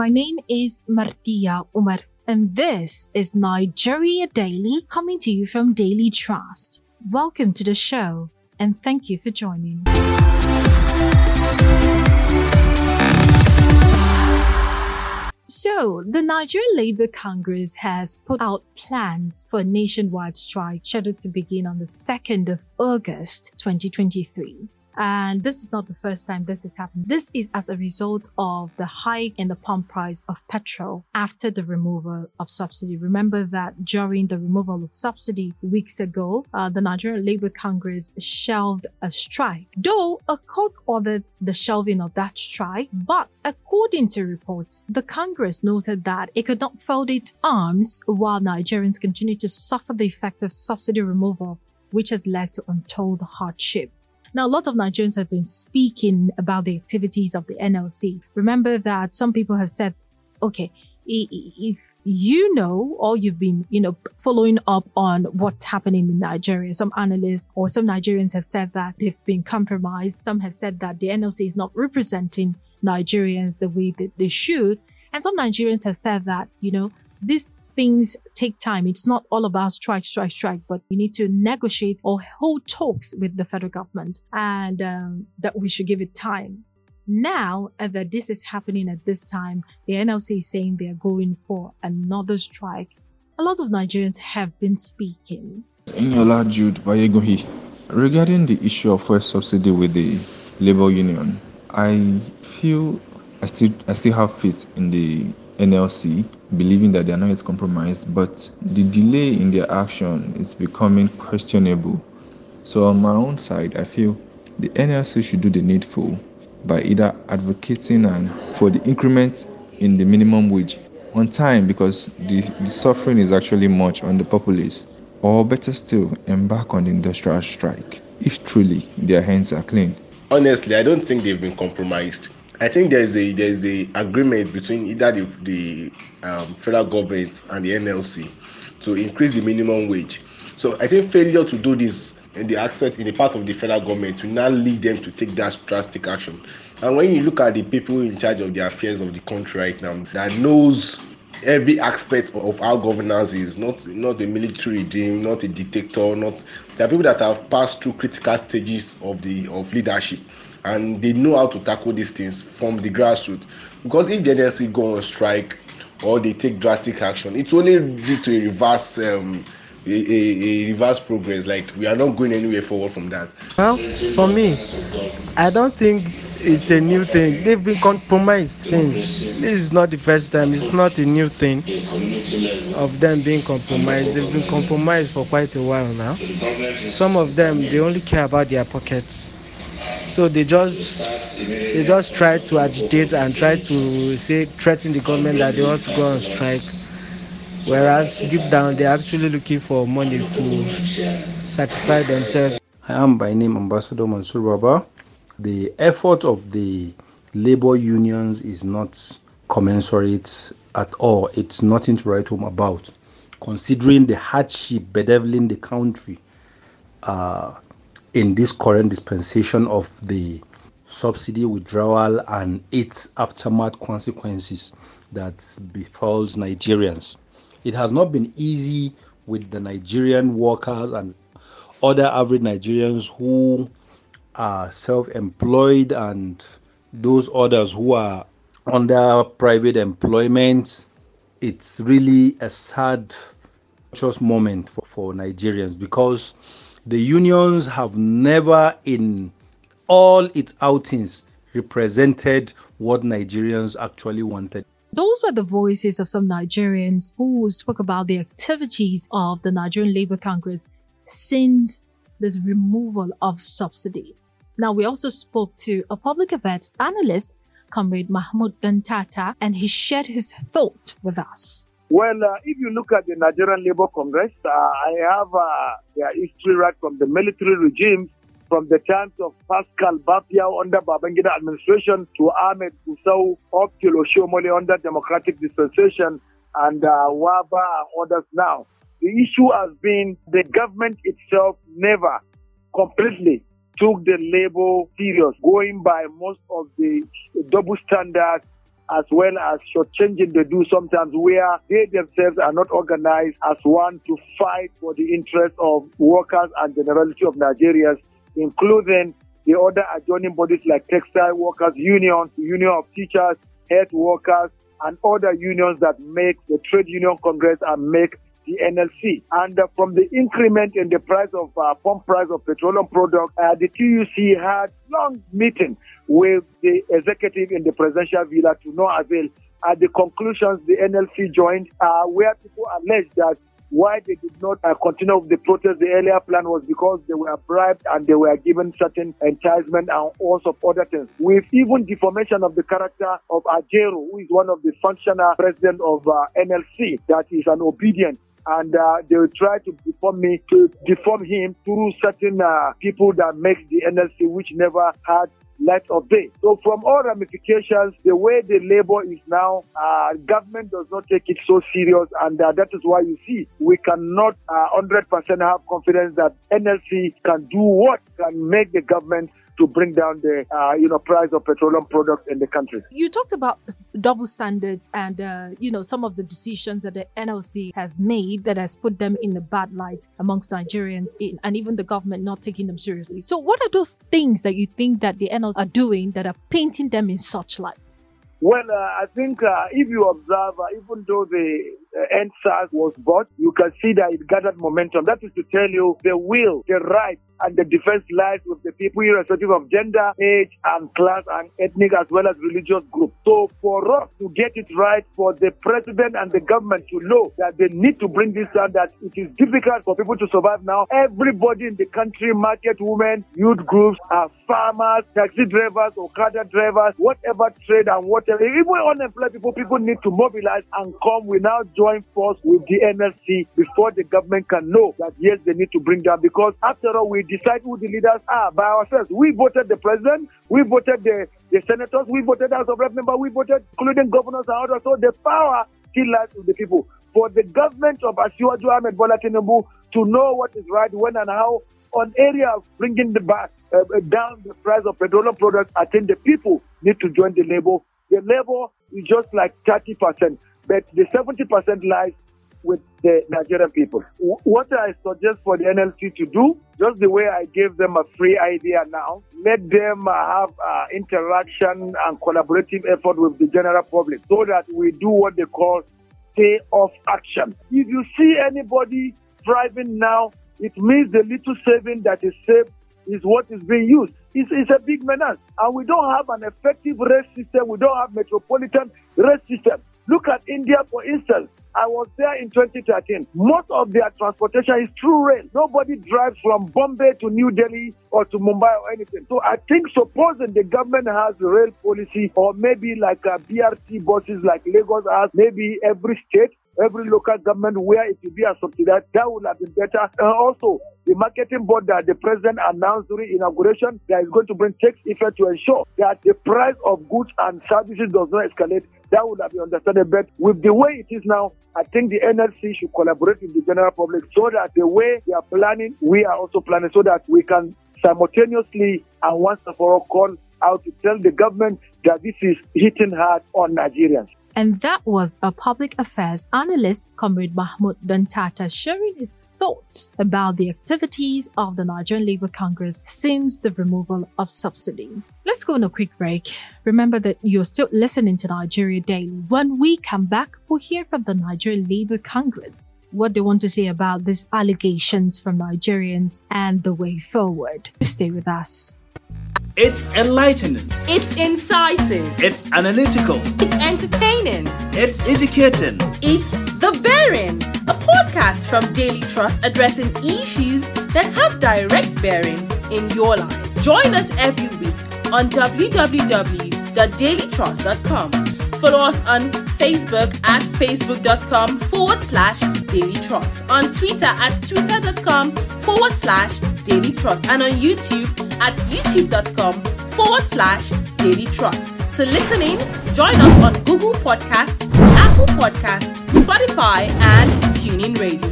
My name is Martia Umar, and this is Nigeria Daily coming to you from Daily Trust. Welcome to the show, and thank you for joining. So, the Nigerian Labour Congress has put out plans for a nationwide strike scheduled to begin on the 2nd of August 2023. And this is not the first time this has happened. This is as a result of the hike in the pump price of petrol after the removal of subsidy. Remember that during the removal of subsidy weeks ago, uh, the Nigerian Labour Congress shelved a strike. Though a court ordered the shelving of that strike, but according to reports, the Congress noted that it could not fold its arms while Nigerians continue to suffer the effect of subsidy removal, which has led to untold hardship. Now, a lot of Nigerians have been speaking about the activities of the NLC. Remember that some people have said, okay, if you know or you've been, you know, following up on what's happening in Nigeria, some analysts or some Nigerians have said that they've been compromised. Some have said that the NLC is not representing Nigerians the way that they should. And some Nigerians have said that, you know, this things take time. It's not all about strike, strike, strike, but we need to negotiate or hold talks with the federal government and um, that we should give it time. Now that this is happening at this time, the NLC is saying they are going for another strike. A lot of Nigerians have been speaking. Inyola Jude Bayegohi. Regarding the issue of fuel subsidy with the labor union, I feel I still I still have faith in the NLC, believing that they are not yet compromised, but the delay in their action is becoming questionable. So, on my own side, I feel the NLC should do the needful by either advocating and for the increments in the minimum wage on time because the, the suffering is actually much on the populace, or better still, embark on the industrial strike if truly their hands are clean. Honestly, I don't think they've been compromised. I think there's a there's the agreement between either the, the um, federal government and the NLC to increase the minimum wage. So I think failure to do this in the aspect in the part of the federal government will now lead them to take that drastic action. And when you look at the people in charge of the affairs of the country right now that knows every aspect of how governance is not not a military regime not a dictator not there are people that have passed through critical stages of the of leadership and they know how to tackle these things from the grassroots. Because if the NLC go on strike or they take drastic action, it's only lead to a reverse um, a, a, a, reverse progress. Like we are not going anywhere forward from that. Well, for me, I don't think it's a new thing. They've been compromised since. This is not the first time. It's not a new thing of them being compromised. They've been compromised for quite a while now. Some of them they only care about their pockets so they just they just try to agitate and try to say threaten the government that they want to go on strike. Whereas deep down they're actually looking for money to satisfy themselves. I am by name ambassador mansour baba. The effort of the labor unions is not commensurate at all. It's nothing to write home about. Considering the hardship bedeviling the country uh, in this current dispensation of the subsidy withdrawal and its aftermath consequences that befalls Nigerians. It has not been easy with the Nigerian workers and other average Nigerians who are self employed and those others who are under private employment. It's really a sad just moment for, for Nigerians because the unions have never, in all its outings, represented what Nigerians actually wanted. Those were the voices of some Nigerians who spoke about the activities of the Nigerian Labour Congress since this removal of subsidy. Now, we also spoke to a public affairs analyst, Comrade Mahmoud Dantata, and he shared his thought with us. Well, uh, if you look at the Nigerian Labour Congress, uh, I have uh, their history right from the military regime, from the times of Pascal Bafyau under Babangida administration to Ahmed Gusau up to Oshiomhole under democratic dispensation and uh, Wabba and others now. The issue has been the government itself never completely took the labor serious, going by most of the double standards as well as shortchanging they do sometimes where they themselves are not organized as one to fight for the interests of workers and the generality of Nigerians, including the other adjoining bodies like Textile Workers Union, Union of Teachers, Health Workers, and other unions that make the Trade Union Congress and make the NLC. And uh, from the increment in the price of uh, pump price of petroleum products, uh, the TUC had long meeting with the executive in the presidential villa to no avail. At the conclusions, the NLC joined, uh, where people alleged that why they did not uh, continue with the protest, the earlier plan was because they were bribed and they were given certain enticement and all of other things. With even deformation of the character of Ajaero, who is one of the functional president of uh, NLC, that is an obedient and uh, they will try to deform me to deform him through certain uh, people that make the NLC, which never had light of day. So from all ramifications, the way the labor is now, uh, government does not take it so serious, and uh, that is why you see we cannot uh, 100% have confidence that NLC can do what can make the government to bring down the uh, you know price of petroleum products in the country. You talked about double standards and uh, you know some of the decisions that the NLC has made that has put them in a bad light amongst Nigerians in, and even the government not taking them seriously. So what are those things that you think that the NLC are doing that are painting them in such light? Well, uh, I think uh, if you observe, uh, even though the uh, EndSARS was bought, you can see that it gathered momentum. That is to tell you the will, the right, and the defense lies with the people, irrespective of gender, age, and class, and ethnic as well as religious group. So, for us to get it right, for the president and the government to know that they need to bring this down, that it is difficult for people to survive now. Everybody in the country, market women, youth groups, are farmers, taxi drivers, or Okada drivers, whatever trade and whatever, even unemployed people, people need to mobilize and come. We now join force with the NLC before the government can know that yes, they need to bring down because after all, we decide who the leaders are by ourselves. We voted the president, we voted the, the senators, we voted House of Rep member, we voted including governors and others. So the power still lies with the people. For the government of Asiwaju Ahmed Bola Tinubu to know what is right, when and how on area of bringing the back uh, uh down the price of petroleum products, I think the people need to join the labor. The labor is just like 30%, but the 70% lies with the Nigerian people. What I suggest for the NLC to do, just the way I gave them a free idea now, let them uh, have uh, interaction and collaborative effort with the general public so that we do what they call stay off action. If you see anybody driving now, it means the little saving that is saved is what is being used. It's, it's, a big menace. And we don't have an effective race system. We don't have metropolitan race system. Look at India, for instance. I was there in 2013. Most of their transportation is through rail. Nobody drives from Bombay to New Delhi or to Mumbai or anything. So I think supposing the government has rail policy or maybe like uh, a BRT buses like Lagos has, maybe every state every local government where it will be a subsidiary, that would have been better. And also, the marketing board that the president announced during inauguration that is going to bring tax effect to ensure that the price of goods and services does not escalate. That would have been understandable. But with the way it is now, I think the NLC should collaborate with the general public so that the way they are planning, we are also planning so that we can simultaneously and once and for all call out to tell the government that this is hitting hard on Nigerians. And that was a public affairs analyst, Comrade Mahmoud Dantata, sharing his thoughts about the activities of the Nigerian Labour Congress since the removal of subsidy. Let's go on a quick break. Remember that you're still listening to Nigeria Daily. When we come back, we'll hear from the Nigeria Labour Congress what do they want to say about these allegations from Nigerians and the way forward. Stay with us. It's enlightening. It's incisive. It's analytical. It's entertaining. It's educating. It's The Bearing, a podcast from Daily Trust addressing issues that have direct bearing in your life. Join us every week on www.dailytrust.com. Follow us on Facebook at facebook.com forward slash Daily Trust, on Twitter at twitter.com forward slash Daily Trust, and on YouTube at youtube.com forward slash daily trust. To listen in, join us on Google Podcast, Apple Podcast, Spotify, and TuneIn Radio.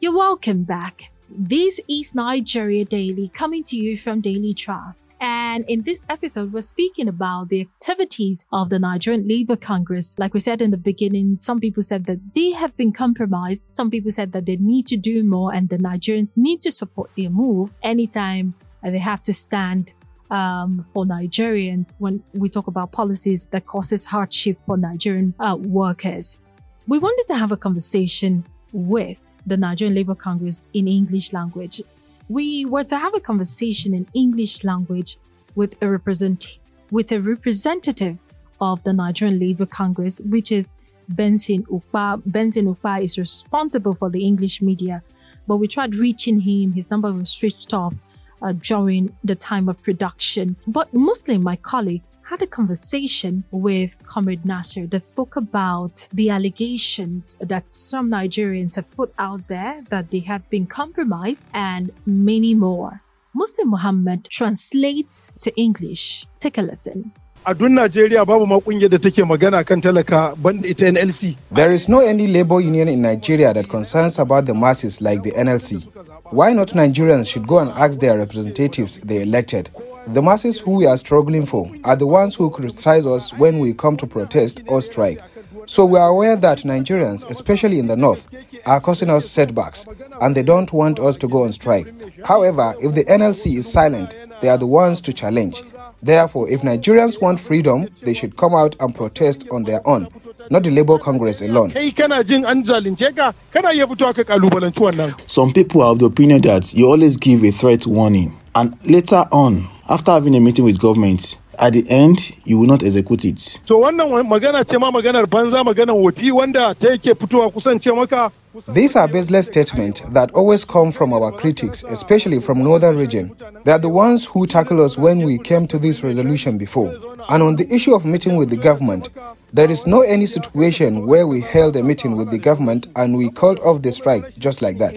You're welcome back. This is Nigeria Daily coming to you from Daily Trust. And in this episode, we're speaking about the activities of the Nigerian Labour Congress. Like we said in the beginning, some people said that they have been compromised. Some people said that they need to do more and the Nigerians need to support their move anytime they have to stand um, for Nigerians when we talk about policies that causes hardship for Nigerian uh, workers. We wanted to have a conversation with the Nigerian Labour Congress in English language. We were to have a conversation in English language with a represent with a representative of the Nigerian Labour Congress, which is Benson Upah. Benson Upah is responsible for the English media, but we tried reaching him. His number was switched off uh, during the time of production. But Muslim, my colleague, had a conversation with Comrade Nasser that spoke about the allegations that some Nigerians have put out there that they have been compromised and many more. Muslim Muhammad translates to English. Take a listen. a duk Najeriya babu ma kungiyar da take magana kan talaka banda ita NLC. There is no any labor union in Nigeria that concerns about the masses like the NLC. Why not Nigerians should go and ask their representatives they elected? The masses who we are struggling for are the ones who criticize us when we come to protest or strike. So we are aware that Nigerians, especially in the north, are causing us setbacks and they don't want us to go on strike. However, if the NLC is silent, they are the ones to challenge. Therefore, if Nigerians want freedom, they should come out and protest on their own, not the Labour Congress alone. Kai kana jin an zalunce ka kana iya fitowa ka kalubalanci wannan. Some people are of the opinion that you always give a threat warning and later on, after having a meeting with government, at the end you will not execute it. To wannan magana ce ma maganar banza maganar wofi wanda ta yake fitowa kusance maka These are baseless statements that always come from our critics, especially from northern region. They are the ones who tackle us when we came to this resolution before. And on the issue of meeting with the government, there is no any situation where we held a meeting with the government and we called off the strike just like that.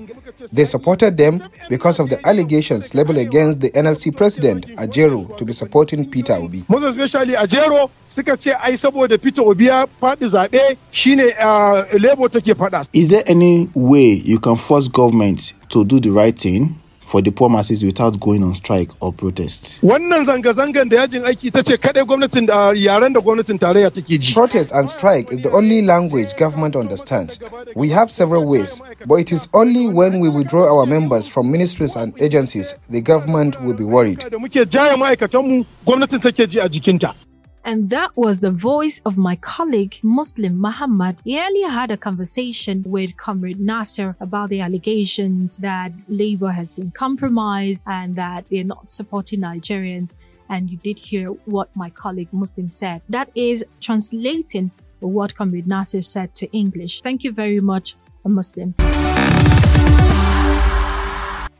They supported them because of the allegations leveled against the NLC president, Ajaero, to be supporting Peter Obi. Most especially Ajaero suka ce ai saboda Peter Obi ya faɗi zaɓe shine uh, Labour take faɗa. Is there any way you can force government to do the right thing for the poor masses without going on strike or protest? Wannan zanga-zangan da yajin aiki ta ce kaɗai gwamnatin da yaren da gwamnatin tarayya take ji. Protest and strike is the only language government understands. We have several ways, but it is only when we withdraw our members from ministries and agencies the government will be worried. Da muke jaya ma'aikatanmu gwamnatin take ji a jikinta. And that was the voice of my colleague, Muslim Muhammad. He earlier had a conversation with Comrade Nasser about the allegations that Labour has been compromised and that they're not supporting Nigerians. And you did hear what my colleague Muslim said. That is translating what Comrade Nasser said to English. Thank you very much, Muslim.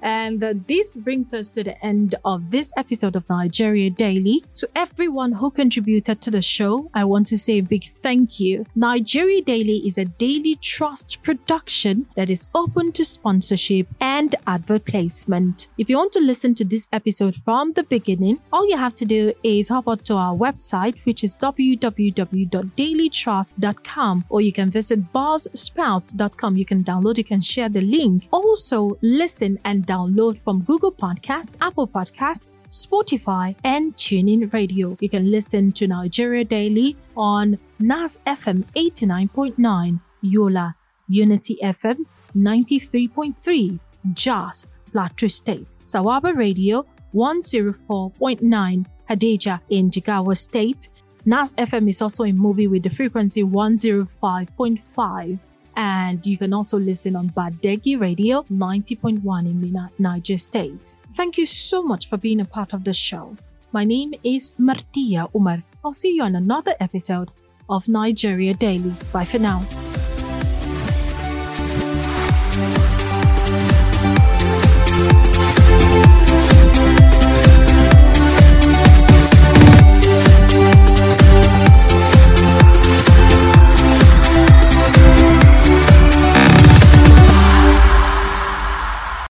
And uh, this brings us to the end of this episode of Nigeria Daily. To everyone who contributed to the show, I want to say a big thank you. Nigeria Daily is a daily trust production that is open to sponsorship and advert placement. If you want to listen to this episode from the beginning, all you have to do is hop on to our website, which is www.dailytrust.com, or you can visit buzzsprout.com. You can download, you can share the link. Also, listen and download from Google Podcasts, Apple Podcasts, Spotify, and TuneIn Radio. You can listen to Nigeria Daily on NAS FM 89.9, Yola, Unity FM 93.3, Jos, Plateau State, Sawaba Radio 104.9, Hadejia in Jigawa State. NAS FM is also in Mubi with the frequency 105.5 and you can also listen on Badeggi Radio 90.1 in Minna, Niger State. Thank you so much for being a part of the show. My name is Martia Umar. I'll see you on another episode of Nigeria Daily. Bye for now.